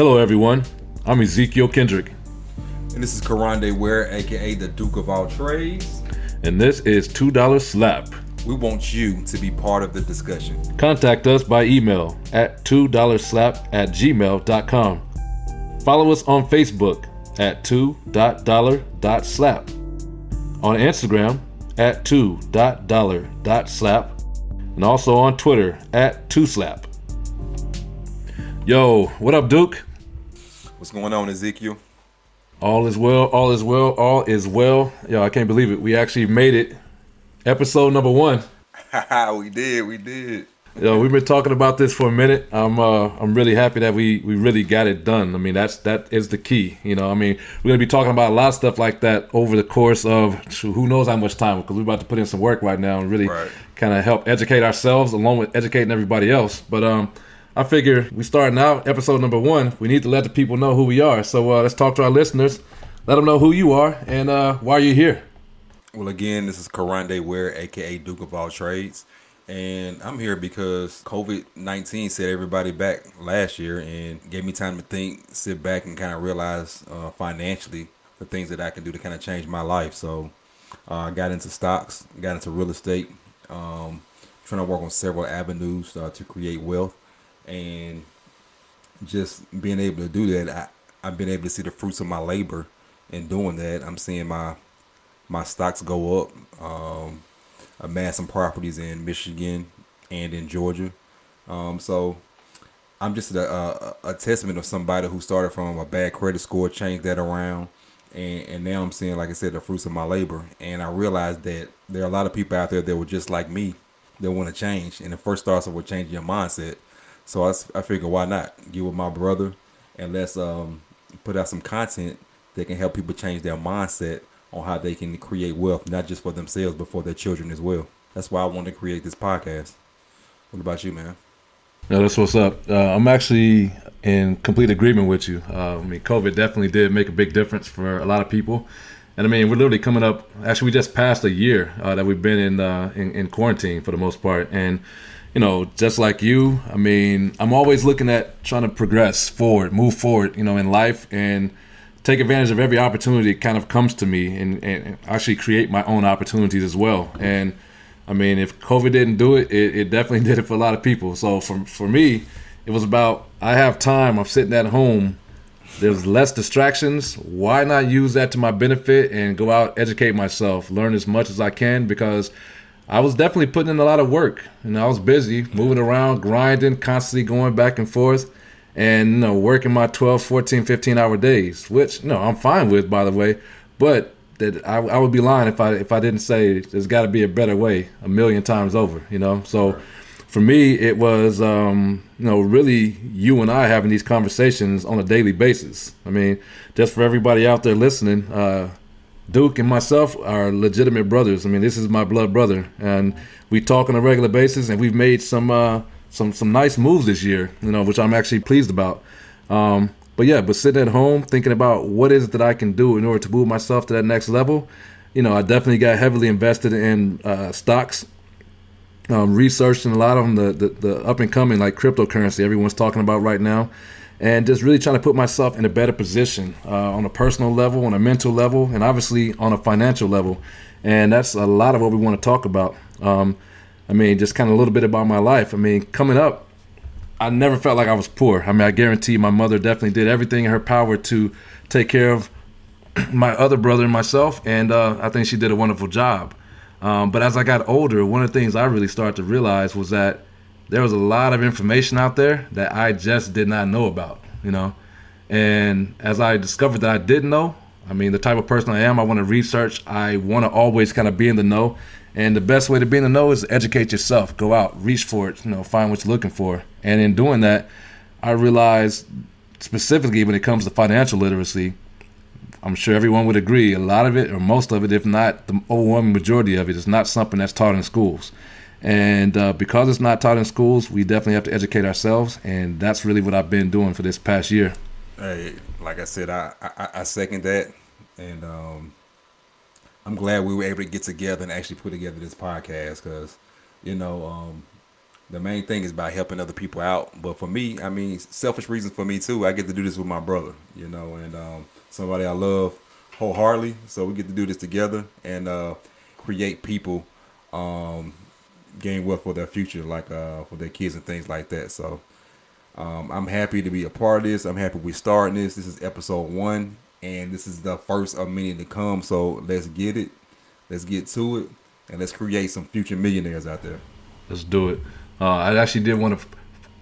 Hello, everyone. I'm Ezekiel Kendrick. And this is Karande Ware, aka the Duke of All Trades. And this is $2 Slap. We want you to be part of the discussion. Contact us by email at $2slap at gmail.com. Follow us on Facebook at 2.dollar.slap. On Instagram at 2.dollar.slap. And also on Twitter at 2slap. Yo, what up, Duke? What's going on, Ezekiel? All is well, all is well, all is well. Yo, I can't believe it. We actually made it. Episode number one. we did, we did. Yo, we've been talking about this for a minute. I'm uh I'm really happy that we we really got it done. I mean, that's that is the key. You know, I mean, we're gonna be talking about a lot of stuff like that over the course of who knows how much time because we're about to put in some work right now and really Right. kind of help educate ourselves along with educating everybody else. But um, I figure we starting out episode number one. We need to let the people know who we are. So uh, let's talk to our listeners. Let them know who you are and uh, why you're here. Well, again, this is Karande Ware, aka Duke of All Trades. And I'm here because COVID 19 set everybody back last year and gave me time to think, sit back, and kind of realize uh, financially the things that I can do to kind of change my life. So uh, I got into stocks, got into real estate, um, trying to work on several avenues uh, to create wealth. And just being able to do that, I, I've been able to see the fruits of my labor in doing that. I'm seeing my my stocks go up. Um, amass some properties in Michigan and in Georgia. Um, so I'm just a, a, a testament of somebody who started from a bad credit score, changed that around, and, and now I'm seeing, like I said, the fruits of my labor. And I realized that there are a lot of people out there that were just like me that want to change. And it first starts with changing your mindset. So I, I figure why not get with my brother and let's um, put out some content that can help people change their mindset on how they can create wealth, not just for themselves, but for their children as well. That's why I wanted to create this podcast. What about you, man? No, that's what's up. Uh, I'm actually in complete agreement with you. Uh, I mean, COVID definitely did make a big difference for a lot of people. And I mean, we're literally coming up. Actually, we just passed a year uh, that we've been in, uh, in in quarantine for the most part. And you know, just like you, I mean, I'm always looking at trying to progress forward, move forward. You know, in life and take advantage of every opportunity that kind of comes to me, and, and actually create my own opportunities as well. And I mean, if COVID didn't do it, it, it definitely did it for a lot of people. So for for me, it was about I have time. I'm sitting at home. There's less distractions. Why not use that to my benefit and go out, educate myself, learn as much as I can because I was definitely putting in a lot of work and I was busy moving around, grinding, constantly going back and forth and you know working my 12, 14, 15 hour days, which you know I'm fine with by the way, but that I, I would be lying if I if I didn't say there's got to be a better way a million times over, you know. So for me, it was um, you know really you and I having these conversations on a daily basis. I mean, just for everybody out there listening, uh, Duke and myself are legitimate brothers. I mean, this is my blood brother, and we talk on a regular basis, and we've made some uh, some some nice moves this year, you know, which I'm actually pleased about. Um, but yeah, but sitting at home thinking about what is it that I can do in order to move myself to that next level, you know, I definitely got heavily invested in uh, stocks, um, researching a lot of them, the, the, the up and coming like cryptocurrency everyone's talking about right now, and just really trying to put myself in a better position uh, on a personal level, on a mental level, and obviously on a financial level. And that's a lot of what we want to talk about. Um, I mean, just kind of a little bit about my life. I mean, coming up, I never felt like I was poor. I mean, I guarantee my mother definitely did everything in her power to take care of my other brother and myself, and uh, I think she did a wonderful job. Um, but as I got older, one of the things I really started to realize was that there was a lot of information out there that I just did not know about, you know. And as I discovered that I didn't know, I mean, the type of person I am, I want to research. I want to always kind of be in the know. And the best way to be in the know is educate yourself. Go out, reach for it, you know, find what you're looking for. And in doing that, I realized specifically when it comes to financial literacy, I'm sure everyone would agree, a lot of it, or most of it, if not the overwhelming majority of it, is not something that's taught in schools. And uh, because it's not taught in schools, we definitely have to educate ourselves. And that's really what I've been doing for this past year. Hey, like I said, I, I, I second that. And um, I'm glad we were able to get together and actually put together this podcast because, you know, um, the main thing is about helping other people out. But for me, I mean, selfish reasons for me too. I get to do this with my brother, you know, and um, somebody I love wholeheartedly. So we get to do this together and uh, create people um, gain wealth for their future, like uh, for their kids and things like that. So um, I'm happy to be a part of this. I'm happy we starting this. This is episode one, and this is the first of many to come. So let's get it. Let's get to it, and let's create some future millionaires out there. Let's do it. Uh, I actually did want to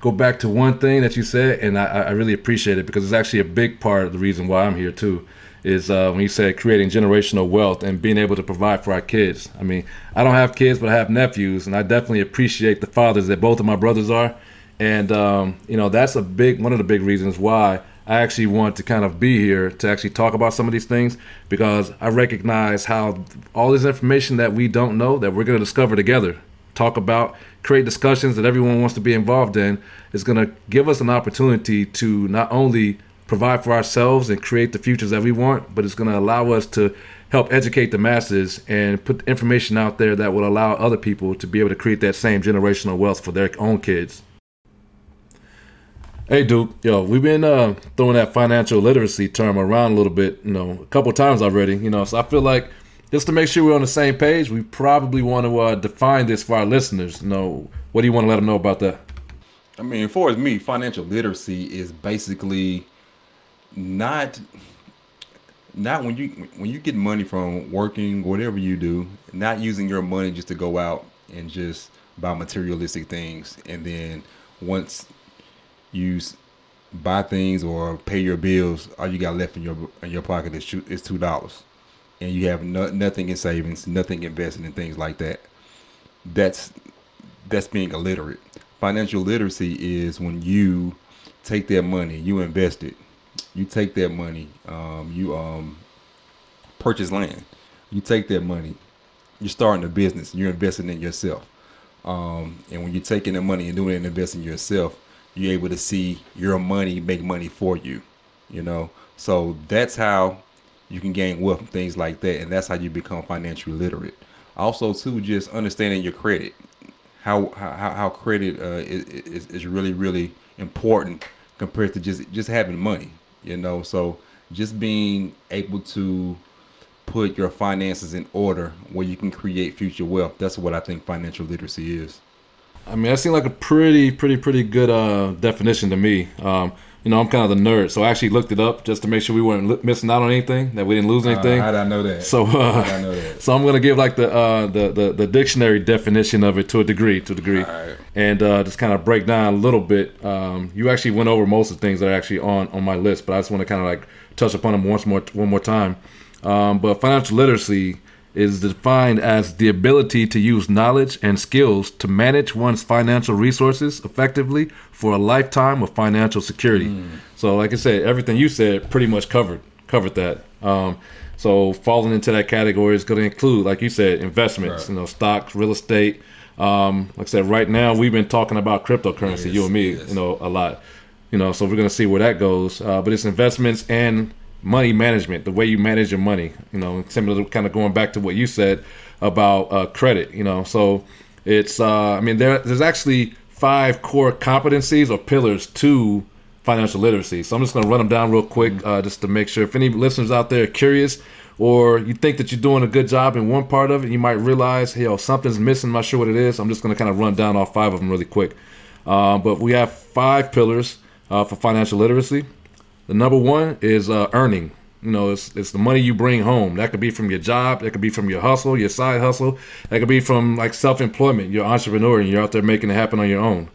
go back to one thing that you said, and I, I, really appreciate it because it's actually a big part of the reason why I'm here too. Is uh, when you said creating generational wealth and being able to provide for our kids. I mean, I don't have kids, but I have nephews, and I definitely appreciate the fathers that both of my brothers are. And um, you know, that's a big one of the big reasons why I actually want to kind of be here to actually talk about some of these things because I recognize how all this information that we don't know that we're going to discover together, talk about, create discussions that everyone wants to be involved in is going to give us an opportunity to not only provide for ourselves and create the futures that we want, but it's going to allow us to help educate the masses and put information out there that will allow other people to be able to create that same generational wealth for their own kids. Hey, Duke, yo, we've been uh, throwing that financial literacy term around a little bit, you know, a couple times already, you know, so I feel like just to make sure we're on the same page, we probably want to uh, define this for our listeners. You know, what do you want to let them know about that? I mean, far as me, financial literacy is basically not not when you when you get money from working whatever you do, not using your money just to go out and just buy materialistic things, and then once you buy things or pay your bills, all you got left in your in your pocket is is two dollars and you have no, nothing in savings, nothing invested in things like that, that's that's being illiterate. Financial literacy is when you take that money, you invest it, you take that money, um, you um, purchase land, you take that money, you're starting a business, you're investing in yourself. Um, and when you're taking the money and doing it and investing yourself, you're able to see your money make money for you. You know, so that's how you can gain wealth and things like that, and that's how you become financially literate. Also, too, just understanding your credit, how how, how credit uh, is, is really really important compared to just just having money. You know, so just being able to put your finances in order where you can create future wealth. That's what I think financial literacy is. I mean, that seemed like a pretty, pretty, pretty good uh, definition to me. Um, you know, I'm kind of the nerd, so I actually looked it up just to make sure we weren't missing out on anything, that we didn't lose anything. Uh, how did I know that? So, uh, I know that? so I'm gonna give like the, uh, the, the the dictionary definition of it to a degree, to a degree, right. and uh, just kind of break down a little bit. Um, you actually went over most of the things that are actually on on my list, but I just want to kind of like touch upon them once more, one more time. Um, but financial literacy is defined as the ability to use knowledge and skills to manage one's financial resources effectively for a lifetime of financial security. Mm. So, like I said, everything you said pretty much covered covered that. Um, so, falling into that category is going to include, like you said, investments. Right. You know, stocks, real estate. Um, like I said, right now we've been talking about cryptocurrency, yes, you and me, yes. you know, a lot. You know, so we're going to see where that goes. Uh, but it's investments and money management, the way you manage your money. You know, similar to kind of going back to what you said about uh, credit. You know, so it's uh, I mean there there's actually five core competencies or pillars to financial literacy. So I'm just going to run them down real quick mm-hmm. uh, just to make sure if any listeners out there are curious or you think that you're doing a good job in one part of it, you might realize, hey, yo, something's missing. I'm not sure what it is. I'm just going to kind of run down all five of them really quick. Uh, but we have five pillars uh, for financial literacy. The number one is uh, earning. You know, it's it's the money you bring home. That could be from your job. That could be from your hustle, your side hustle. That could be from like self employment. You're an entrepreneur and you're out there making it happen on your own.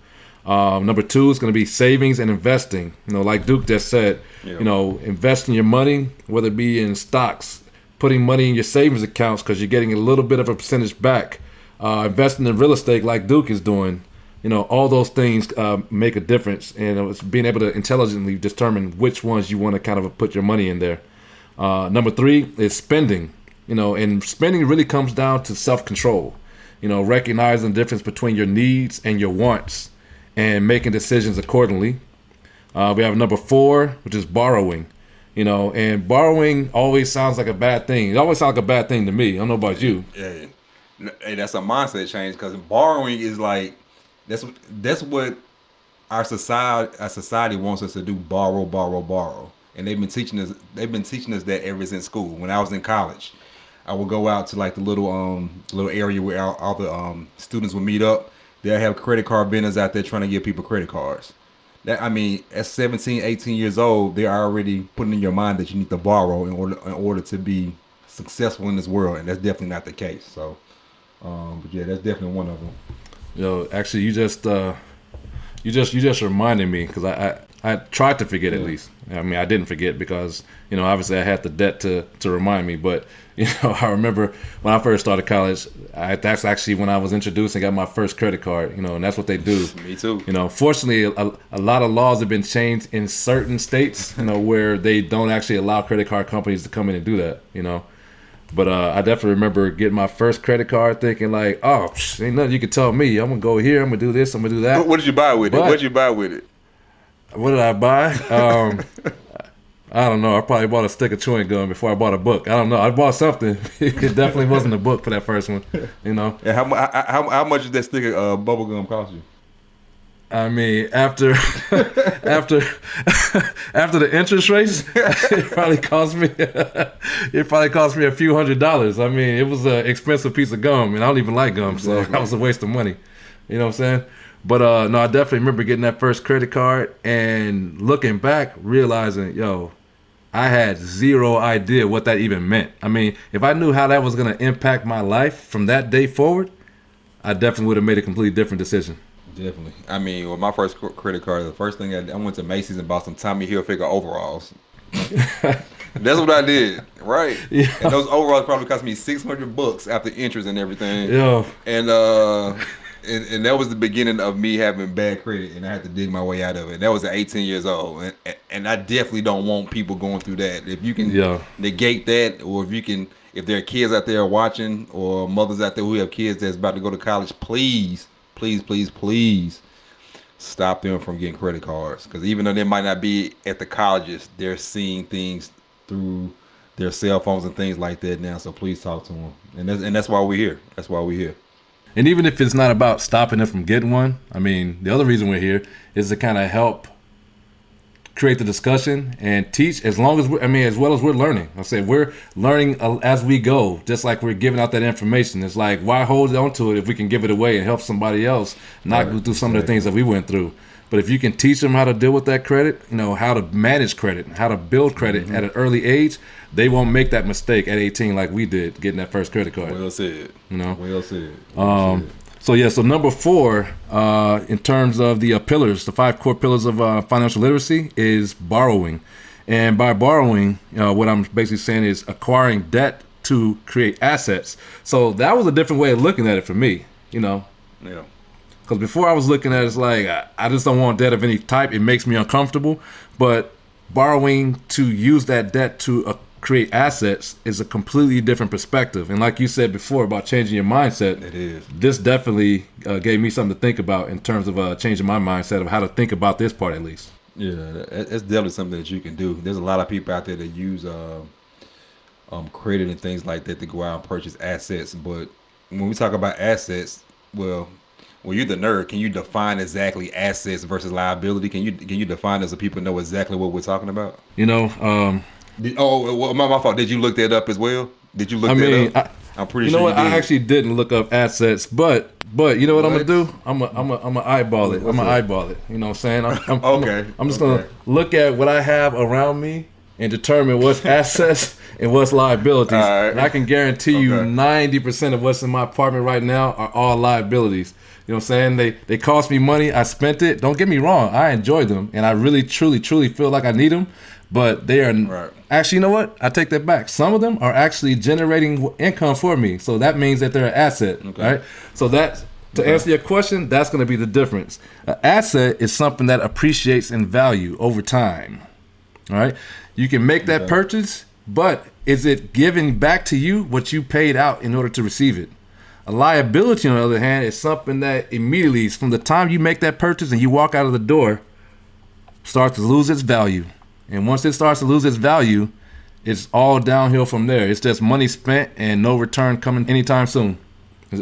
Um, number two is going to be savings and investing. You know, like Duke just said, yeah. you know, investing your money, whether it be in stocks, putting money in your savings accounts because you're getting a little bit of a percentage back. Uh, investing in real estate, like Duke is doing you know all those things uh, make a difference. And it's being able to intelligently determine which ones you want to kind of put your money in there. Uh, number three is spending. You know and spending really comes down to self-control. You know recognizing the difference between your needs and your wants and making decisions accordingly. Uh, we have number four which is borrowing. You know and borrowing always sounds like a bad thing. It always sounds like a bad thing to me. I don't know about you. Yeah. Hey that's a mindset change because borrowing is like That's what that's what our society our society wants us to do: borrow, borrow, borrow. And they've been teaching us. They've been teaching us that ever since school. When I was in college, I would go out to like the little um little area where all, all the um students would meet up. They'll have credit card vendors out there trying to give people credit cards. That I mean, at 17, 18 years old, they're already putting in your mind that you need to borrow in order in order to be successful in this world, and that's definitely not the case. So, um, but yeah, that's definitely one of them. Yo, actually, you just uh, you just you just reminded me because I, I I tried to forget at least. I mean, I didn't forget because you know obviously I had the debt to to remind me. But you know, I remember when I first started college. I, that's actually when I was introduced and got my first credit card. You know, and that's what they do. Me too. You know, fortunately, a, a lot of laws have been changed in certain states. You know, where they don't actually allow credit card companies to come in and do that. You know. But uh, I definitely remember getting my first credit card, thinking like, "Oh, psh, ain't nothing you can tell me. I'm gonna go here. I'm gonna do this. I'm gonna do that." What, did you buy with it? What did you buy with it? What did I buy? Um, I don't know. I probably bought a stick of chewing gum before I bought a book. I don't know. I bought something. it definitely wasn't a book for that first one. You know. And how, how, how, how much did that stick of uh, bubble gum cost you? I mean, after after after the interest rates, it probably cost me it probably cost me a few hundred dollars. I mean, it was an expensive piece of gum, and I don't even like gum, so Exactly. that was a waste of money. You know what I'm saying? But uh, no, I definitely remember getting that first credit card and looking back, realizing, yo, I had zero idea what that even meant. I mean, if I knew how that was gonna impact my life from that day forward, I definitely would have made a completely different decision. Definitely. I mean, with my first credit card, the first thing I, did, I went to Macy's and bought some Tommy Hilfiger overalls. That's what I did, right? Yeah. And those overalls probably cost me six hundred bucks after interest and everything. Yeah. And uh, and, and that was the beginning of me having bad credit, and I had to dig my way out of it. That was at 18 years old, and and I definitely don't want people going through that. If you can Yeah. negate that, or if you can, if there are kids out there watching, or mothers out there who have kids that's about to go to college, please, please, please, please stop them from getting credit cards. Because even though they might not be at the colleges, they're seeing things through their cell phones and things like that now. So please talk to them, and that's and that's why we're here. That's why we're here. And even if it's not about stopping them from getting one, I mean, the other reason we're here is to kind of help create the discussion and teach as long as we're, I mean, as well as we're learning. I say we're learning as we go, just like we're giving out that information. It's like, why hold on to it if we can give it away and help somebody else not go through some of the things that we went through? But if you can teach them how to deal with that credit, you know, how to manage credit, how to build credit at an early age, they won't make that mistake at 18 like we did getting that first credit card. Well said. You know? Well said. Well Um, so yeah, so number four, uh, in terms of the uh, pillars, the five core pillars of uh, financial literacy is borrowing, and by borrowing, uh, what I'm basically saying is acquiring debt to create assets. So that was a different way of looking at it for me, you know. Yeah. because before I was looking at it as like I, I just don't want debt of any type. It makes me uncomfortable. But borrowing to use that debt to create assets is a completely different perspective. And like you said before about changing your mindset, It is. this definitely uh, gave me something to think about in terms of uh, changing my mindset of how to think about this part at least. Yeah, it's definitely something that you can do. There's a lot of people out there that use uh, um, credit and things like that to go out and purchase assets. But when we talk about assets, well, well, you're the nerd. Can you define exactly assets versus liability? Can you can you define it so people know exactly what we're talking about? You know, um, Did, oh, well, my, my fault. Did you look that up as well? Did you look I that mean, up? I, I'm pretty you know what? you. I actually didn't look up assets, but but you know what, I'm gonna do? I'm a I'm a I'm a eyeball it. I'm What's gonna eyeball it. You know what I'm saying? I'm, I'm, Okay, I'm, I'm just okay. gonna look at what I have around me and determine what's assets and what's liabilities. Right. And I can guarantee you, Okay. ninety percent of what's in my apartment right now are all liabilities. You know what I'm saying? They they cost me money. I spent it. Don't get me wrong. I enjoy them, and I really, truly, truly feel like I need them. But they are Right. actually, you know what? I take that back. Some of them are actually generating income for me, so that means that they're an asset, right? So that to answer your question, that's going to be the difference. An asset is something that appreciates in value over time. All right, you can make that purchase, but is it giving back to you what you paid out in order to receive it? A liability, on the other hand, is something that immediately, from the time you make that purchase and you walk out of the door, starts to lose its value. And once it starts to lose its value, it's all downhill from there. It's just money spent and no return coming anytime soon.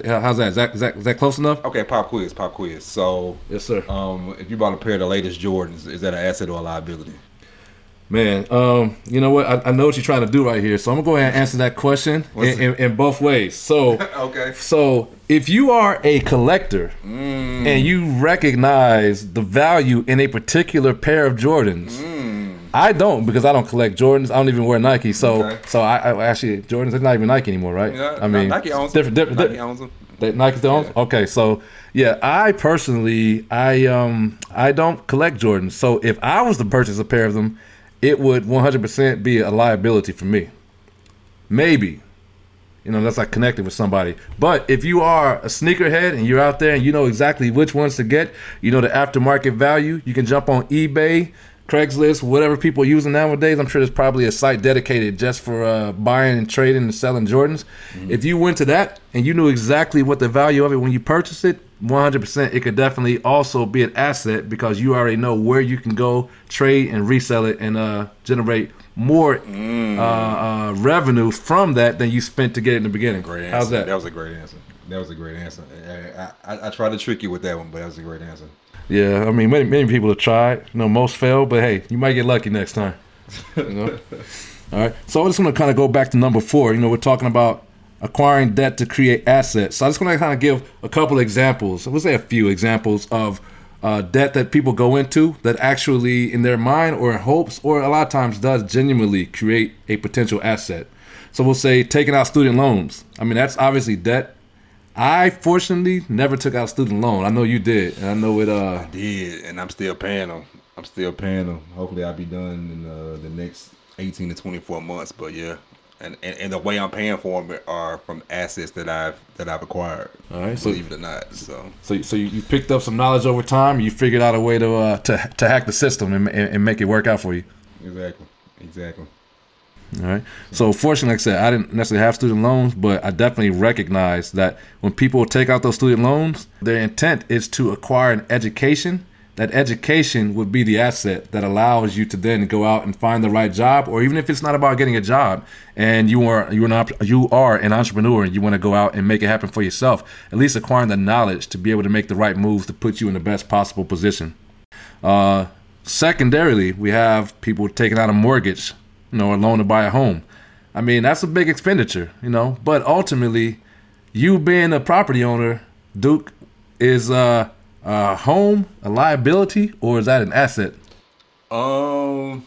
How's that? Is that is that, is that close enough? Okay, pop quiz, pop quiz. So, yes, sir. Um, if you bought a pair of the latest Jordans, is that an asset or a liability? Man, um, you know what? I, I, know what you're trying to do right here, so I'm gonna go ahead and answer that question in, in, in, both ways. So, okay. So, if you are a collector mm. and you recognize the value in a particular pair of Jordans, mm. I don't because I don't collect Jordans. I don't even wear Nike. So, okay. so I, I, actually Jordans are not even Nike anymore, right? Yeah, I mean, Nike owns different, different, Nike owns them. They, Nike's. Yeah. Okay, so yeah, I personally, I um, I don't collect Jordans. So if I was to purchase a pair of them it would 100% be a liability for me. Maybe. You know, unless I connected with somebody. But if you are a sneakerhead and you're out there and you know exactly which ones to get, you know the aftermarket value, you can jump on eBay, Craigslist, whatever people are using nowadays. I'm sure there's probably a site dedicated just for uh, buying and trading and selling Jordans. Mm-hmm. If you went to that and you knew exactly what the value of it when you purchased it, 100% it could definitely also be an asset because you already know where you can go trade and resell it and uh, generate more mm. uh, uh, revenue from that than you spent to get it in the beginning. Great answer. How's that? That was a great answer. That was a great answer. I, I, I, tried to trick you with that one, but that was a great answer. Yeah, I mean, many, many people have tried. You know, most fail, but hey, you might get lucky next time. You know? All right. So I just want to kind of go back to number four. You know, we're talking about acquiring debt to create assets. So I just want to kind of give a couple of examples. We'll say a few examples of uh, debt that people go into that actually, in their mind or in hopes, or a lot of times does genuinely create a potential asset. So we'll say taking out student loans. I mean, that's obviously debt. I fortunately never took out a student loan. I know you did, and I know it. Uh, I did, and I'm still paying them. I'm still paying them. Hopefully, I'll be done in uh, the next 18 to 24 months. But yeah, and, and, and the way I'm paying for them are from assets that I've that I've acquired. All right, so believe it or not. So so so you picked up some knowledge over time. You figured out a way to uh, to to hack the system and, and make it work out for you. Exactly. Exactly. All right. So fortunately, like I said, I didn't necessarily have student loans, but I definitely recognize that when people take out those student loans, their intent is to acquire an education. That education would be the asset that allows you to then go out and find the right job or even if it's not about getting a job and you are you are not you are an entrepreneur and you want to go out and make it happen for yourself at least acquiring the knowledge to be able to make the right moves to put you in the best possible position. Uh, secondarily we have people taking out a mortgage you know a loan to buy a home i mean that's a big expenditure you know but ultimately you being a property owner duke is uh, home a liability or is that an asset? Um,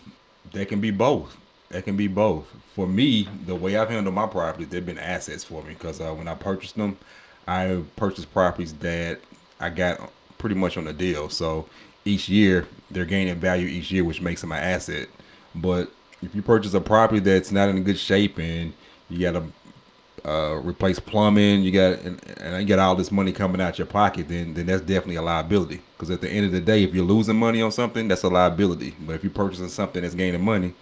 that can be both. That can be both. For me, the way I've handled my properties, they've been assets for me because uh, when I purchased them, I purchased properties that I got pretty much on the deal. So each year they're gaining value each year, which makes them an asset. But if you purchase a property that's not in good shape and you got to uh, replace plumbing, you got and, and you got all this money coming out your pocket, then then that's definitely a liability. Because at the end of the day, if you're losing money on something, that's a liability. But if you're purchasing something that's gaining money,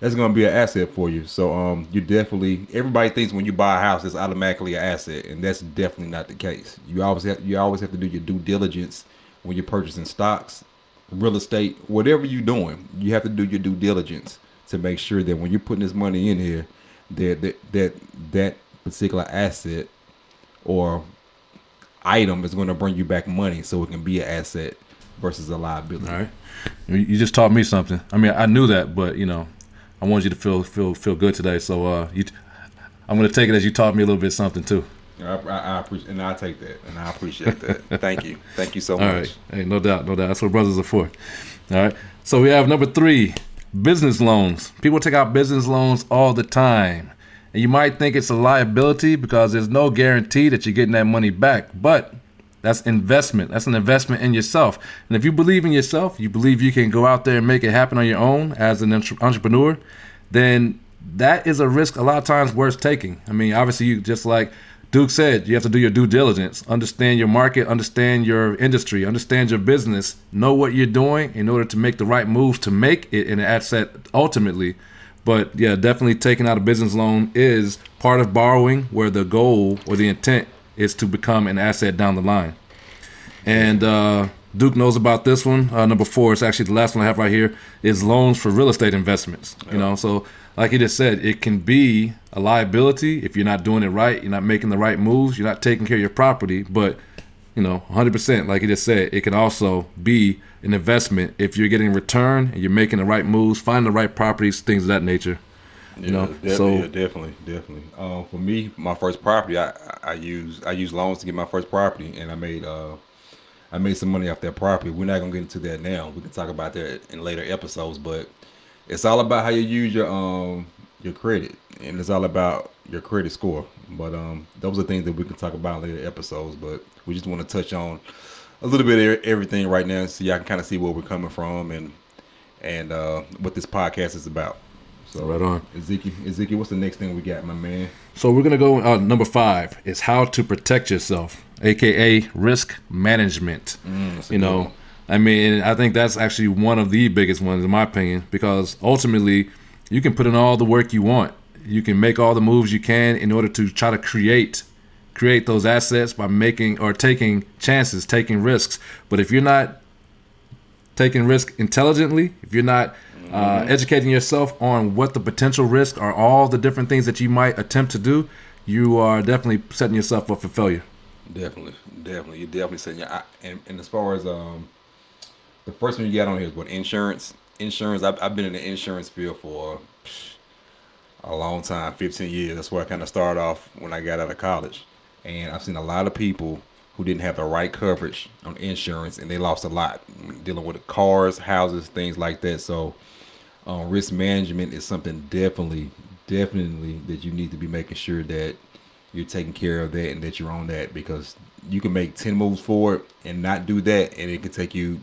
that's going to be an asset for you. So um, you definitely everybody thinks when you buy a house, it's automatically an asset, and that's definitely not the case. You always have, you always have to do your due diligence when you're purchasing stocks, real estate, whatever you're doing. You have to do your due diligence to make sure that when you're putting this money in here, that that that that particular asset or item is going to bring you back money so it can be an asset versus a liability. All right. You just taught me something. I mean, I knew that, but you know, I wanted you to feel feel feel good today. So uh, you, I'm going to take it as you taught me a little bit something too. I, I, I appreciate, and I take that, and I appreciate that. Thank you, thank you so All much. Right. Hey, no doubt, no doubt. That's what brothers are for. All right. So we have number three, business loans. People take out business loans all the time. And you might think it's a liability because there's no guarantee that you're getting that money back. But that's investment. That's an investment in yourself. And if you believe in yourself, you believe you can go out there and make it happen on your own as an entrepreneur, then that is a risk a lot of times worth taking. I mean, obviously, you just like Duke said, you have to do your due diligence, understand your market, understand your industry, understand your business, know what you're doing in order to make the right moves to make it an asset ultimately but yeah, definitely taking out a business loan is part of borrowing where the goal or the intent is to become an asset down the line. And uh, Duke knows about this one. Uh, number four, it's actually the last one I have right here, is loans for real estate investments. You know, so like you just said, it can be a liability if you're not doing it right, you're not making the right moves, you're not taking care of your property. But you know, 100%, like you just said, it can also be an investment if you're getting return and you're making the right moves, finding the right properties, things of that nature. You Yeah, know, definitely, so yeah, definitely, definitely. Um, for me, my first property, I I use I use loans to get my first property, and I made uh I made some money off that property. We're not gonna get into that now. We can talk about that in later episodes, but it's all about how you use your um your credit, and it's all about your credit score. But um, those are things that we can talk about in later episodes. But we just want to touch on a little bit of everything right now, so y'all can kind of see where we're coming from and and uh, what this podcast is about. So Right on. Ezekiel. Ezekiel, what's the next thing we got, my man? So we're gonna go. Uh, number five is how to protect yourself, aka risk management. a you know. I mean, I think that's actually one of the biggest ones in my opinion, because ultimately, you can put in all the work you want, you can make all the moves you can in order to try to create create those assets by making or taking chances, taking risks. But if you're not taking risk intelligently, if you're not uh, educating yourself on what the potential risks are, all the different things that you might attempt to do, you are definitely setting yourself up for failure. Definitely, definitely. You're definitely setting. I, and, and as far as um, the first one you got on here is what insurance. Insurance. I've, I've been in the insurance field for a long time, 15 years. That's where I kind of started off when I got out of college, and I've seen a lot of people who didn't have the right coverage on insurance, and they lost a lot dealing with cars, houses, things like that. So, um, risk management is something definitely, definitely that you need to be making sure that you're taking care of that and that you're on that because you can make 10 moves forward and not do that and it can take you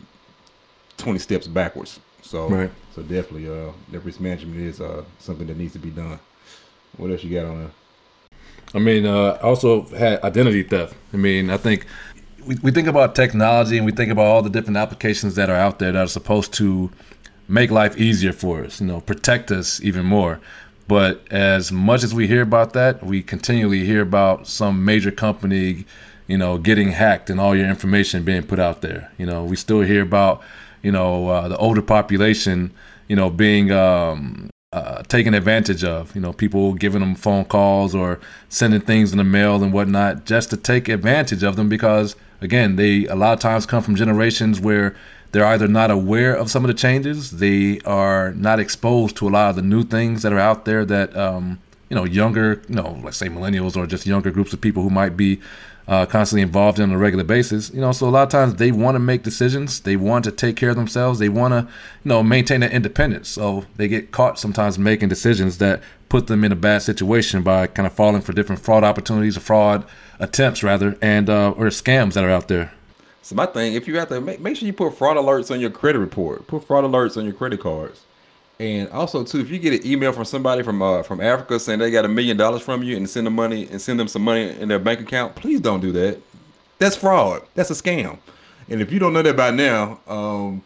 20 steps backwards so Right. so definitely uh that risk management is uh something that needs to be done what else you got on there I mean, uh, also had identity theft. I mean, I think we, we think about technology and we think about all the different applications that are out there that are supposed to make life easier for us, you know, protect us even more. But as much as we hear about that, we continually hear about some major company, you know, getting hacked and all your information being put out there. You know, we still hear about, you know, uh, the older population, you know, being um, uh, taken advantage of. You know, people giving them phone calls or sending things in the mail and whatnot just to take advantage of them because, again, they a lot of times come from generations where they're either not aware of some of the changes, they are not exposed to a lot of the new things that are out there that, um, you know, younger, you know, let's say millennials or just younger groups of people who might be uh, constantly involved in on a regular basis. You know, so a lot of times they want to make decisions. They want to take care of themselves. They want to, you know, maintain their independence. So they get caught sometimes making decisions that put them in a bad situation by kind of falling for different fraud opportunities or fraud attempts rather, and uh, or scams that are out there. so my thing if you have to make, make sure you put fraud alerts on your credit report put fraud alerts on your credit cards and also too if you get an email from somebody from uh from africa saying they got a million dollars from you and send them money and send them some money in their bank account please don't do that. That's fraud. That's a scam. And if you don't know that by now um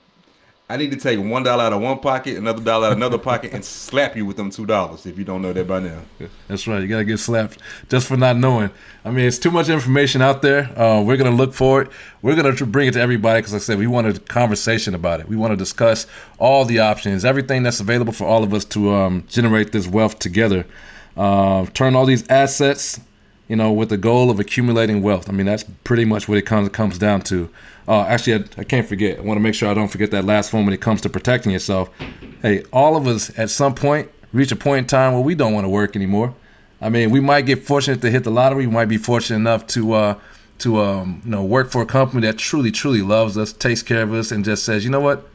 I need to take one dollar out of one pocket, another dollar out of another pocket, and slap you with them two dollars if you don't know that by now. That's right. You gotta get slapped just for not knowing. I mean, it's too much information out there. Uh, we're gonna look for it. We're gonna bring it to everybody because, like I said, we want a conversation about it. We want to discuss all the options, everything that's available for all of us to um, generate this wealth together. Uh, turn all these assets, you know, with the goal of accumulating wealth. I mean, that's pretty much what it comes comes down to. Uh, actually, I, I can't forget. I want to make sure I don't forget that last one when it comes to protecting yourself. Hey, all of us at some point reach a point in time where we don't want to work anymore. I mean, we might get fortunate to hit the lottery. We might be fortunate enough to uh, to um, you know work for a company that truly, truly loves us, takes care of us, and just says, you know what,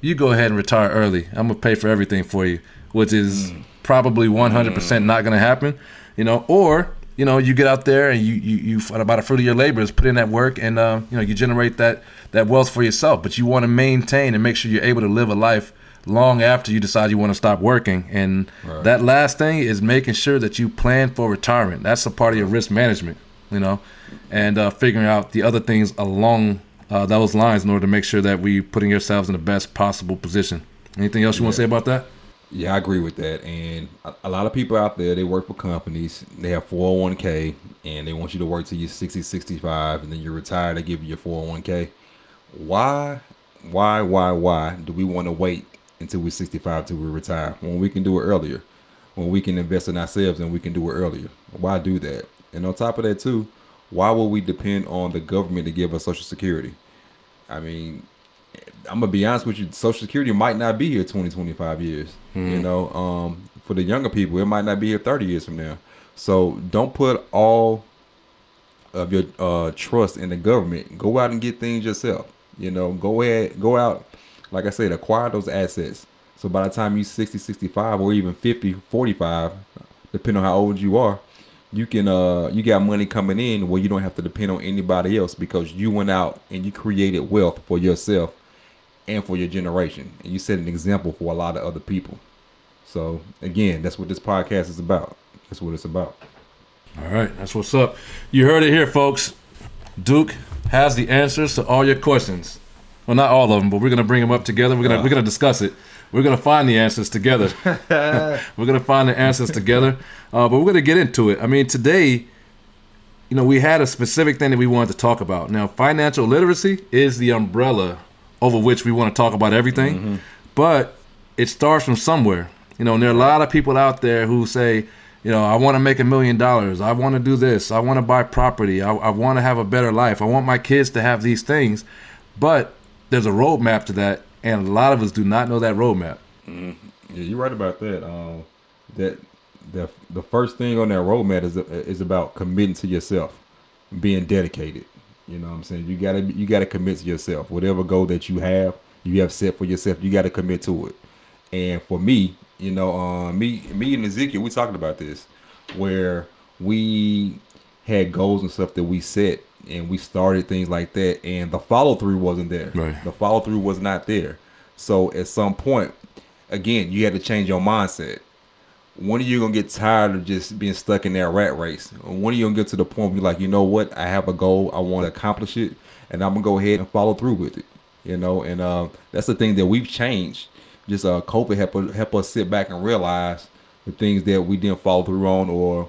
you go ahead and retire early. I'm gonna pay for everything for you, which is probably 100% not gonna happen. You know, or you know, you get out there and you you, you about a fruit of your labor is put in that work, and uh, you know, you generate that that wealth for yourself. But you want to maintain and make sure you're able to live a life long after you decide you want to stop working. And Right. that last thing is making sure that you plan for retirement. That's a part of your risk management, you know, and uh, figuring out the other things along uh, those lines in order to make sure that we putting yourselves in the best possible position. Anything else you want to say about that? Yeah, I agree with that. And a, lot of people out there, they work for companies. They have 401k and they want you to work till you're 60, 65 and then you're retired. They give you your 401k. why, why, why, why do we want to wait until we're 65 till we retire when we can do it earlier? When we can invest in ourselves and we can do it earlier? Why do that? And on top of that, too, why will we depend on the government to give us Social Security? I mean, I'm gonna be honest with you. Social Security might not be here 20, 25 years. Mm-hmm. You know, um, for the younger people, it might not be here 30 years from now. So don't put all of your uh, trust in the government. Go out and get things yourself. You know, go ahead, go out, like I said, acquire those assets. So by the time you're 60, 65, or even 50, 45, depending on how old you are, you can uh you got money coming in where you don't have to depend on anybody else because you went out and you created wealth for yourself and for your generation. And you set an example for a lot of other people. So again, that's what this podcast is about. That's what it's about. All right, that's what's up. You heard it here, folks. Duke has the answers to all your questions. Well, not all of them, but we're gonna bring them up together. We're gonna uh. we're gonna discuss it. We're gonna find the answers together. we're gonna find the answers together. Uh, but we're gonna get into it. I mean, today, you know, we had a specific thing that we wanted to talk about. Now, financial literacy is the umbrella over which we want to talk about everything, mm-hmm. but it starts from somewhere. You know, and there are a lot of people out there who say, you know, I want to make a million dollars. I want to do this. I want to buy property. I, I want to have a better life. I want my kids to have these things. But there's a roadmap to that, and a lot of us do not know that roadmap. Mm-hmm. Yeah, you're right about that. Um, that the the first thing on that roadmap is is about committing to yourself, being dedicated. You know what I'm saying? You gotta you gotta commit to yourself. Whatever goal that you have, you have set for yourself. You gotta commit to it. And for me, you know, uh, me, me and Ezekiel, we talked about this, where we had goals and stuff that we set, and we started things like that, and the follow through wasn't there. Right. The follow through was not there. So at some point, again, you had to change your mindset. When are you gonna get tired of just being stuck in that rat race? When are you gonna get to the point where you're like, you know what, I have a goal, I want to accomplish it, and I'm gonna go ahead and follow through with it. You know, and uh, that's the thing that we've changed just uh, COVID help help us sit back and realize the things that we didn't follow through on or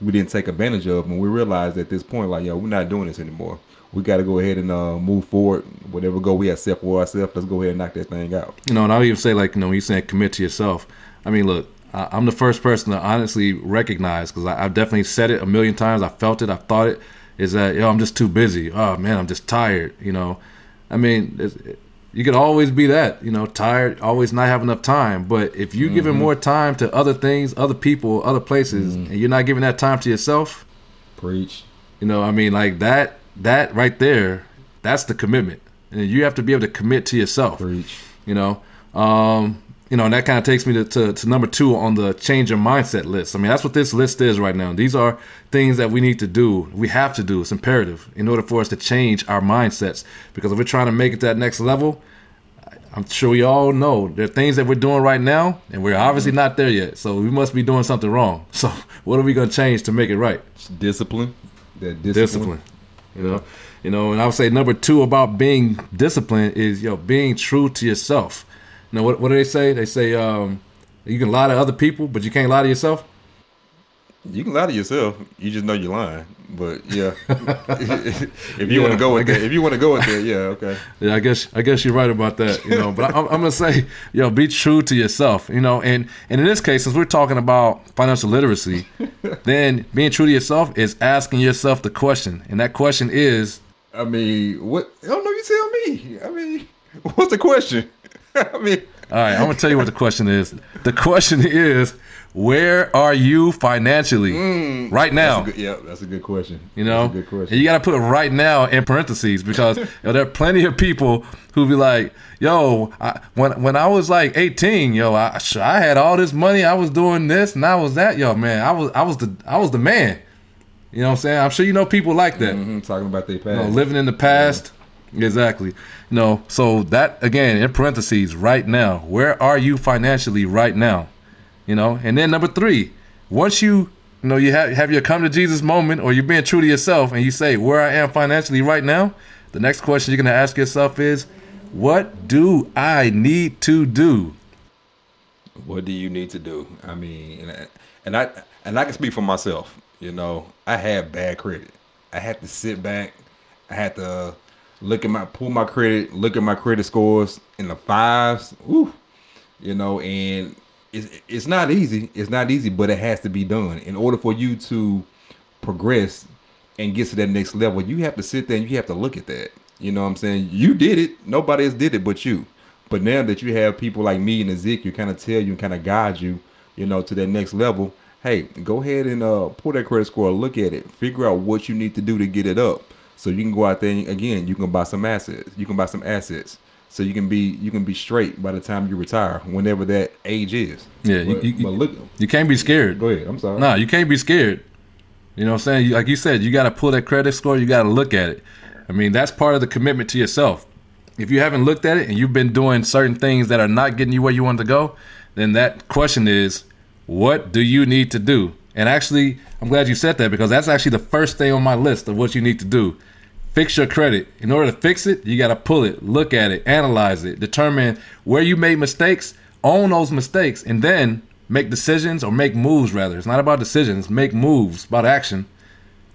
we didn't take advantage of, and we realized at this point, like, yo, we're not doing this anymore. We got to go ahead and uh, move forward. Whatever goal we have set for ourselves, let's go ahead and knock that thing out. You know, and I'll even say, like, you know, you saying commit to yourself. I mean, look, I'm the first person to honestly recognize because I've definitely said it a million times. I felt it. I thought it. Is that yo? I'm just too busy. Oh man, I'm just tired. You know, I mean, you could always be that, you know, tired, always not have enough time. But if you're mm-hmm. giving more time to other things, other people, other places, mm-hmm. and you're not giving that time to yourself, preach. You know, I mean, like that, that right there, that's the commitment, and you have to be able to commit to yourself. Preach. You know, um, you know, and that kind of takes me to, to, to, number two on the change your mindset list. I mean, that's what this list is right now. These are things that we need to do. We have to do. It's imperative in order for us to change our mindsets. Because if we're trying to make it to that next level, I'm sure we all know there are things that we're doing right now, and we're obviously mm-hmm. not there yet. So we must be doing something wrong. So what are we going to change to make it right? Discipline. That discipline. discipline. You know, you know, and I would say number two about being disciplined is you know being true to yourself now, what, what do they say? They say um, you can lie to other people, but you can't lie to yourself. You can lie to yourself. You just know you're lying. But yeah, if you yeah, want to go with that, if you want to go with that, yeah, okay. Yeah, I guess I guess you're right about that. You know, but I, am gonna say, yo, be true to yourself. You know, and and in this case, since we're talking about financial literacy, then being true to yourself is asking yourself the question, and that question is, I mean, what? I don't know. You tell me. I mean, what's the question? I mean, all right, I'm gonna tell you what the question is. The question is, where are you financially mm, right now? That's good, yeah, that's a good question. You know, good question. And you got to put right now in parentheses because you know, there are plenty of people who be like, "Yo, I, when when I was like 18, yo, I I had all this money, I was doing this, and I was that, yo, man, I was I was the I was the man." You know what I'm saying? I'm sure you know people like that. Mm-hmm, talking about their past, you know, living in the past. Yeah Exactly. No. So that again in parentheses right now. Where are you financially right now? You know. And then number three, once you you know you have have your come to Jesus moment or you're being true to yourself and you say where I am financially right now, the next question you're gonna ask yourself is, what do I need to do? What do you need to do? I mean, and I, and I and I can speak for myself. You know, I had bad credit. I had to sit back. I had to look at my pull my credit, look at my credit scores in the fives. Ooh, you know, and it's it's not easy. It's not easy, but it has to be done in order for you to progress and get to that next level. You have to sit there and you have to look at that. You know what I'm saying? You did it. Nobody else did it but you. But now that you have people like me and Ezekiel you kind of tell you and kind of guide you, you know, to that next level, hey, go ahead and uh, pull that credit score, look at it, figure out what you need to do to get it up. So you can go out there and, again, you can buy some assets. You can buy some assets. So you can be you can be straight by the time you retire, whenever that age is. Yeah, but, you, you, but look, you can't be scared. Go ahead. I'm sorry. No, you can't be scared. You know what I'm saying? Like you said, you got to pull that credit score. You got to look at it. I mean, that's part of the commitment to yourself. If you haven't looked at it and you've been doing certain things that are not getting you where you want to go, then that question is, what do you need to do? And actually, I'm glad you said that because that's actually the first thing on my list of what you need to do. Fix your credit. In order to fix it, you got to pull it, look at it, analyze it, determine where you made mistakes, own those mistakes, and then make decisions or make moves rather. It's not about decisions, make moves, about action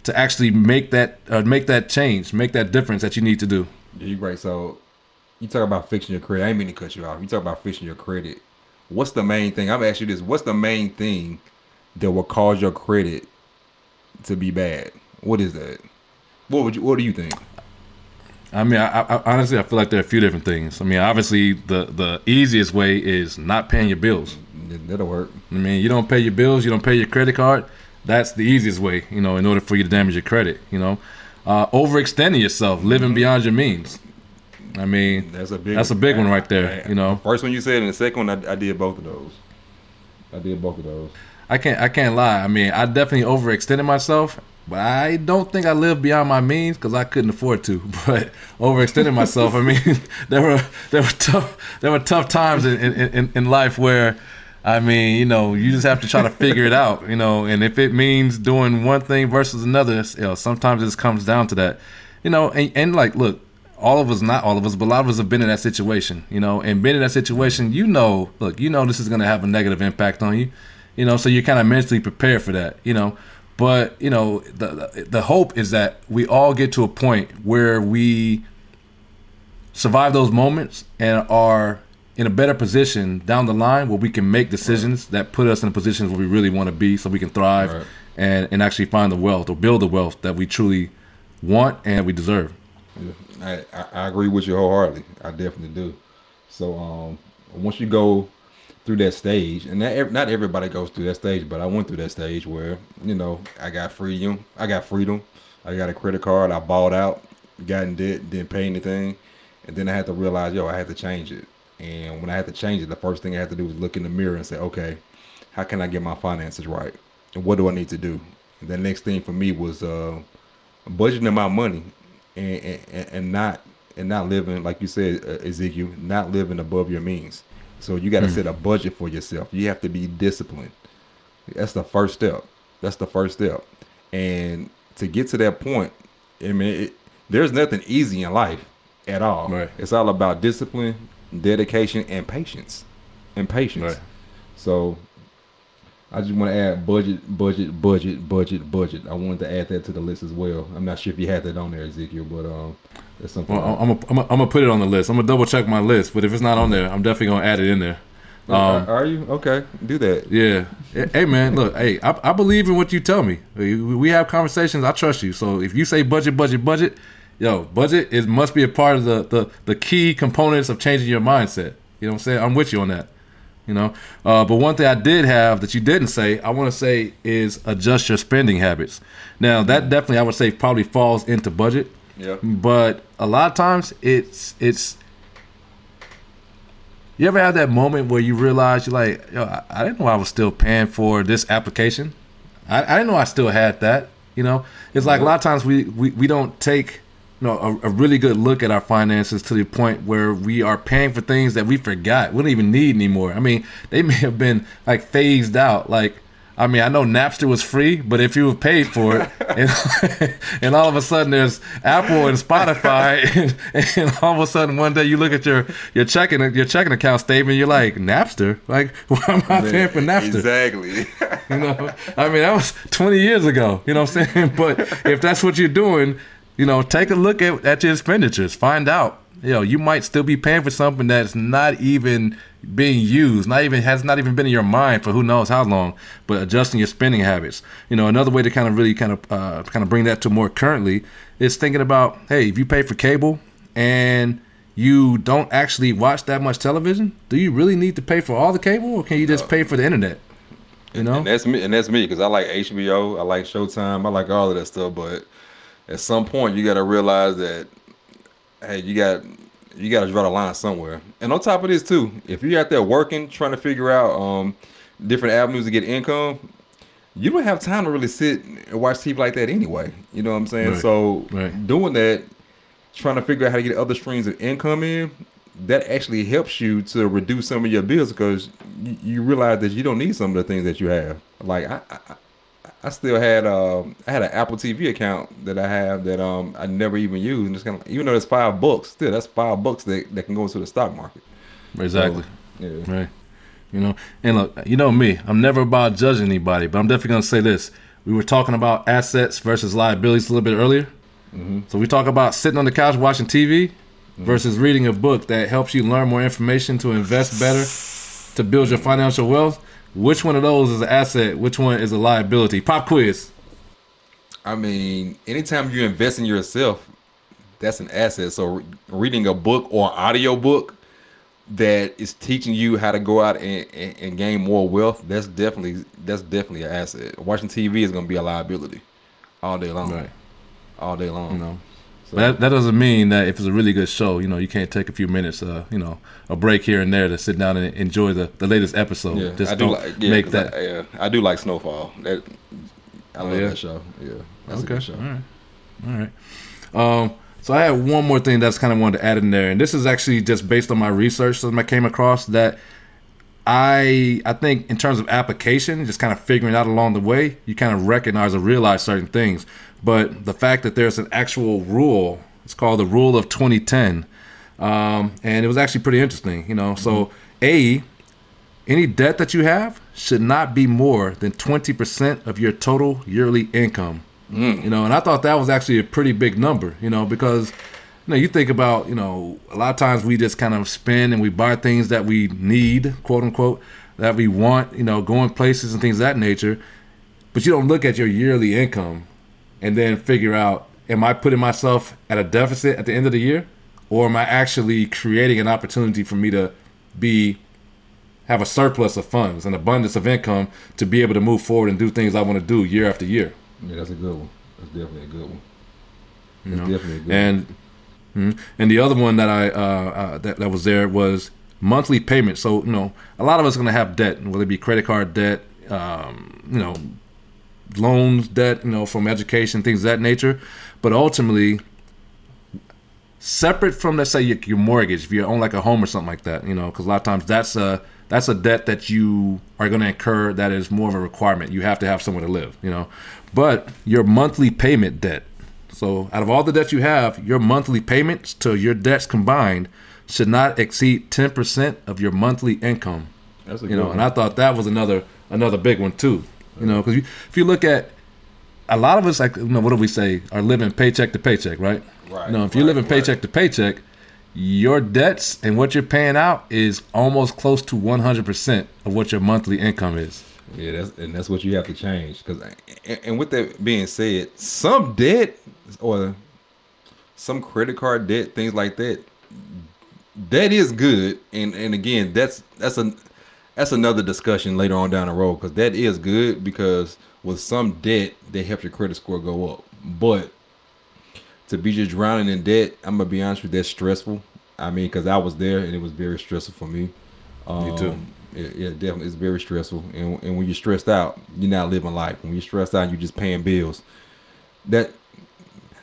to actually make that uh, make that change, make that difference that you need to do. Yeah, you're right. So you talk about fixing your credit. I ain't mean to cut you off. You talk about fixing your credit. What's the main thing? I'm asking you this. What's the main thing that will cause your credit to be bad? What is that? What would you? What do you think? I mean, I, I, honestly, I feel like there are a few different things. I mean, obviously, the the easiest way is not paying your bills. That'll work. I mean, you don't pay your bills, you don't pay your credit card. That's the easiest way, you know, in order for you to damage your credit. You know, uh, overextending yourself, living beyond your means. I mean, that's a big that's a big one right there. You know, first one you said, and the second one I, I did both of those. I did both of those. I can't I can't lie. I mean, I definitely overextended myself, but I don't think I lived beyond my means because I couldn't afford to. But overextending myself, I mean, there were there were tough there were tough times in, in, in life where, I mean, you know, you just have to try to figure it out, you know. And if it means doing one thing versus another, you know, sometimes it just comes down to that, you know. And, and like, look, all of us, not all of us, but a lot of us have been in that situation, you know. And been in that situation, you know, look, you know, this is going to have a negative impact on you, you know. So you're kind of mentally prepared for that, you know. But you know, the the hope is that we all get to a point where we survive those moments and are in a better position down the line where we can make decisions right. that put us in positions where we really want to be, so we can thrive right. and and actually find the wealth or build the wealth that we truly want and we deserve. Yeah, I, I agree with you wholeheartedly. I definitely do. So um, once you go through that stage, and not, not everybody goes through that stage, but I went through that stage where you know I got freedom, I got freedom, I got a credit card, I bought out, got in debt, didn't pay anything, and then I had to realize, yo, I had to change it. And when I had to change it, the first thing I had to do was look in the mirror and say, okay, how can I get my finances right? And what do I need to do? And the next thing for me was uh, budgeting my money and, and, and not and not living like you said, uh, Ezekiel, not living above your means. So you got to mm. set a budget for yourself. You have to be disciplined. That's the first step. That's the first step. And to get to that point, I mean, it, there's nothing easy in life at all. Right. It's all about discipline, dedication, and patience. And patience. Right. So I just want to add budget, budget, budget, budget, budget. I wanted to add that to the list as well. I'm not sure if you had that on there, Ezekiel, but um, that's something. Well, I'm gonna I'm I'm put it on the list. I'm gonna double check my list, but if it's not on there, I'm definitely gonna add it in there. Um, are you okay? Do that. Yeah. Hey man, look. Hey, I, I believe in what you tell me. We have conversations. I trust you. So if you say budget, budget, budget, yo, budget is must be a part of the the the key components of changing your mindset. You know what I'm saying? I'm with you on that you know. Uh, but one thing I did have that you didn't say, I want to say, is adjust your spending habits. Now that definitely, I would say, probably falls into budget. Yeah. But a lot of times, it's it's. You ever have that moment where you realize you're like, Yo, I, I didn't know I was still paying for this application. I, I didn't know I still had that. You know, it's like a lot of times we, we, we don't take you know, a, a, really good look at our finances to the point where we are paying for things that we forgot we don't even need anymore. I mean, they may have been like phased out. Like, I mean, I know Napster was free, but if you have paid for it, and, and all of a sudden there's Apple and Spotify, and, and, all of a sudden one day you look at your your checking your checking account statement, you're like Napster, like why am I paying for Napster? Exactly. you know, I mean that was 20 years ago. You know what I'm saying? But if that's what you're doing you know, take a look at, at your expenditures. Find out, you know, you might still be paying for something that's not even being used, not even has not even been in your mind for who knows how long. But adjusting your spending habits. You know, another way to kind of really kind of uh, kind of bring that to more currently is thinking about, hey, if you pay for cable and you don't actually watch that much television, do you really need to pay for all the cable, or can you just pay for the internet? You know, and that's me, and that's me because I like HBO, I like Showtime, I like all of that stuff. But at some point, you got to realize that hey, you got you got to draw the line somewhere. And on top of this too, if you're out there working, trying to figure out um, different avenues to get income, you don't have time to really sit and watch TV like that anyway. You know what I'm saying? Right. So Right. doing that, trying to figure out how to get other streams of income in, that actually helps you to reduce some of your bills because you, you realize that you don't need some of the things that you have. Like I, I, I still had um, I had an Apple TV account that I have that um I never even used. And it's kind of even though it's five bucks, still that's five bucks that, that can go into the stock market. exactly. Yeah. Right. You know, and look, you know me, I'm never about judging anybody, but I'm definitely going to say this. We were talking about assets versus liabilities a little bit earlier. Mm-hmm. So we talk about sitting on the couch watching TV versus reading a book that helps you learn more information to invest better, to build your financial wealth. Which one of those is an asset? Which one is a liability? Pop quiz. I mean, anytime you invest in yourself, that's an asset. So re- reading a book or audio book that is teaching you how to go out and, and, and gain more wealth, that's definitely that's definitely an asset. Watching TV is gonna be a liability all day long. Right. All day long. You know. So- But that, that doesn't mean that if it's a really good show, you know, you can't take a few minutes, uh, you know, a break here and there to sit down and enjoy the, the latest episode. Yeah, Just I do don't like yeah, make that. I, yeah, I do like Snowfall. That I love Oh, yeah? that show. Yeah, that's okay. a good show. All right. All right. Um, so I had one more thing that's kind of wanted to add in there, and this is actually just based on my research that I came across that I I think in terms of application, just kind of figuring out along the way, you kind of recognize or realize certain things. But the fact that there's an actual rule, it's called the rule of 2010, um, and it was actually pretty interesting. You know, so a any debt that you have should not be more than 20% of your total yearly income. You know, and I thought that was actually a pretty big number, you know, because you know, you think about, you know, a lot of times we just kind of spend and we buy things that we need, quote unquote, that we want, you know, going places and things of that nature. But you don't look at your yearly income and then figure out, am I putting myself at a deficit at the end of the year? Or am I actually creating an opportunity for me to be have a surplus of funds, an abundance of income to be able to move forward and do things I want to do year after year. Yeah, that's a good one. That's definitely a good one. You know? definitely a good And mhm. and the other one that I uh, uh, that that was there was monthly payment. So you know, a lot of us are gonna have debt, whether it be credit card debt, um, you know, loans debt, you know, from education, things of that nature. But ultimately, separate from let's say your, your mortgage, if you own like a home or something like that, you know, because a lot of times that's a that's a debt that you are going to incur that is more of a requirement. You have to have somewhere to live, you know. But your monthly payment debt. So out of all the debt you have, your monthly payments to your debts combined should not exceed ten percent of your monthly income That's a you good know, one. and I thought that was another another big one too. You know, because if you look at a lot of us, like you know, what do we say, are living paycheck to paycheck, right? Right, You know, if you're right, living right. paycheck to paycheck, your debts and what you're paying out is almost close to 100 percent of what your monthly income is. Yeah, that's and that's what you have to change. Because and, and with that being said, some debt or some credit card debt, things like that, that is good. And and again, that's that's a that's another discussion later on down the road because that is good because with some debt they help your credit score go up. But to be just drowning in debt, I'm gonna be honest with you, that's stressful. I mean, because I was there and it was very stressful for me. Me too. Um, Yeah, yeah, definitely, it's very stressful. And and when you're stressed out, you're not living life. When you're stressed out, you're just paying bills. That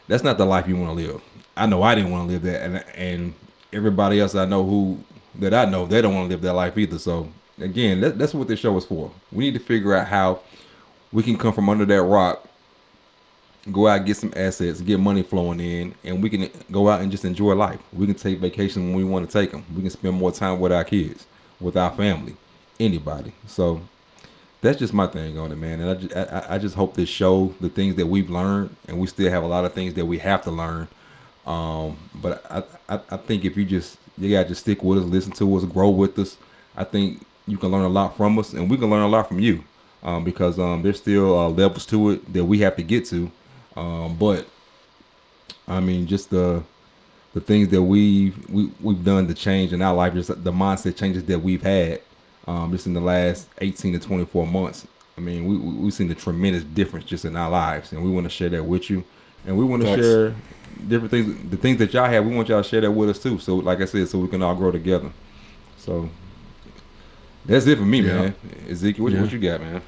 that's not the life you want to live. I know I didn't want to live that, and and everybody else I know who that I know they don't want to live that life either. So again, that, that's what this show is for. We need to figure out how we can come from under that rock, go out get some assets, get money flowing in, and we can go out and just enjoy life. We can take vacation when we want to take them. We can spend more time with our kids, with our family, anybody. So that's just my thing on it, man. And I just, I, I just hope this show the things that we've learned, and we still have a lot of things that we have to learn. Um, but I, I, I think if you just you gotta just stick with us, listen to us, grow with us. I think you can learn a lot from us, and we can learn a lot from you. Um, because um, there's still uh, levels to it that we have to get to. Um, but I mean, just the the things that we've we we've done to change in our life, just the mindset changes that we've had um, just in the last 18 to 24 months. I mean, we, we, have seen the tremendous difference just in our lives, and we want to share that with you. And we want to share different things, the things that y'all have. We want y'all to share that with us too. So, like I said, so we can all grow together. So that's it for me, yeah. man. Ezekiel, what, yeah. what, you got, man?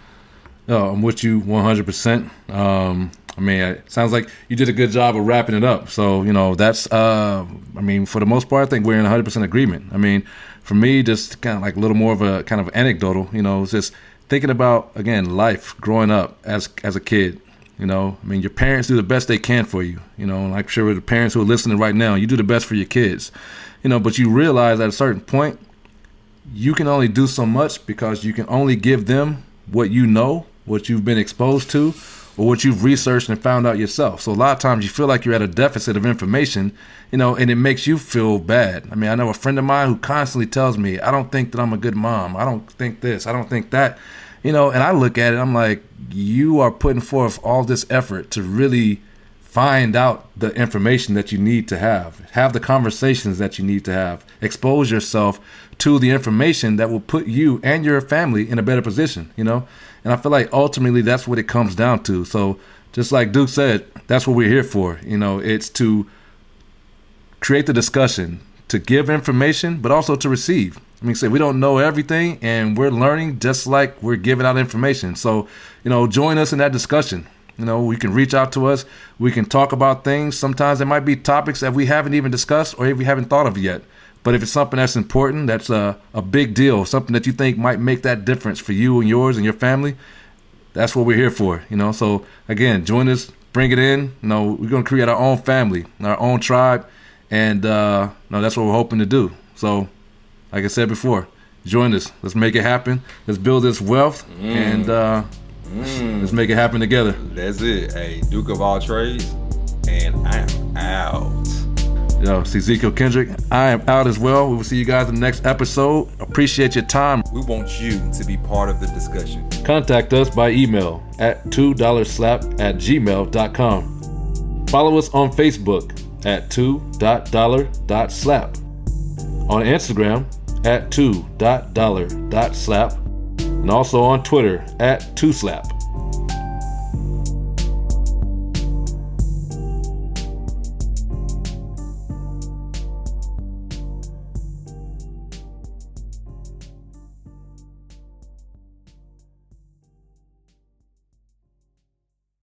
Oh, I'm with you 100%. Um, I mean, it sounds like you did a good job of wrapping it up. So, you know, that's, uh, I mean, for the most part, I think we're in 100% agreement. I mean, for me, just kind of like a little more of a kind of anecdotal, you know, it's just thinking about, again, life growing up as, as a kid. You know, I mean, your parents do the best they can for you. You know, I'm sure the parents who are listening right now, you do the best for your kids. You know, but you realize at a certain point, you can only do so much because you can only give them what you know, what you've been exposed to, or what you've researched and found out yourself. So a lot of times you feel like you're at a deficit of information, you know, and it makes you feel bad. I mean, I know a friend of mine who constantly tells me, I don't think that I'm a good mom. I don't think this. I don't think that. You know, and I look at it, I'm like, you are putting forth all this effort to really find out the information that you need to have, have the conversations that you need to have, expose yourself to the information that will put you and your family in a better position, you know? And I feel like ultimately that's what it comes down to. So just like Duke said, that's what we're here for. You know, it's to create the discussion, to give information, but also to receive. I mean, say we don't know everything, and we're learning just like we're giving out information. So, you know, join us in that discussion. You know, we can reach out to us. We can talk about things. Sometimes there might be topics that we haven't even discussed or we haven't thought of yet. But if it's something that's important, that's a, a big deal, something that you think might make that difference for you and yours and your family, that's what we're here for. You know, so again, join us, bring it in. You know, we're gonna create our own family, our own tribe, and uh, no, that's what we're hoping to do. So, like I said before, join us. Let's make it happen. Let's build this wealth, mm. and uh, mm. let's make it happen together. That's it. Hey, Duke of all trades, and I'm out. Yo, it's Ezekiel Kendrick. I am out as well. We will see you guys in the next episode. Appreciate your time. We want you to be part of the discussion. Contact us by email at $2slap at gmail.com. Follow us on Facebook at 2.dollar.slap. On Instagram at 2.dollar.slap. And also on Twitter at 2slap.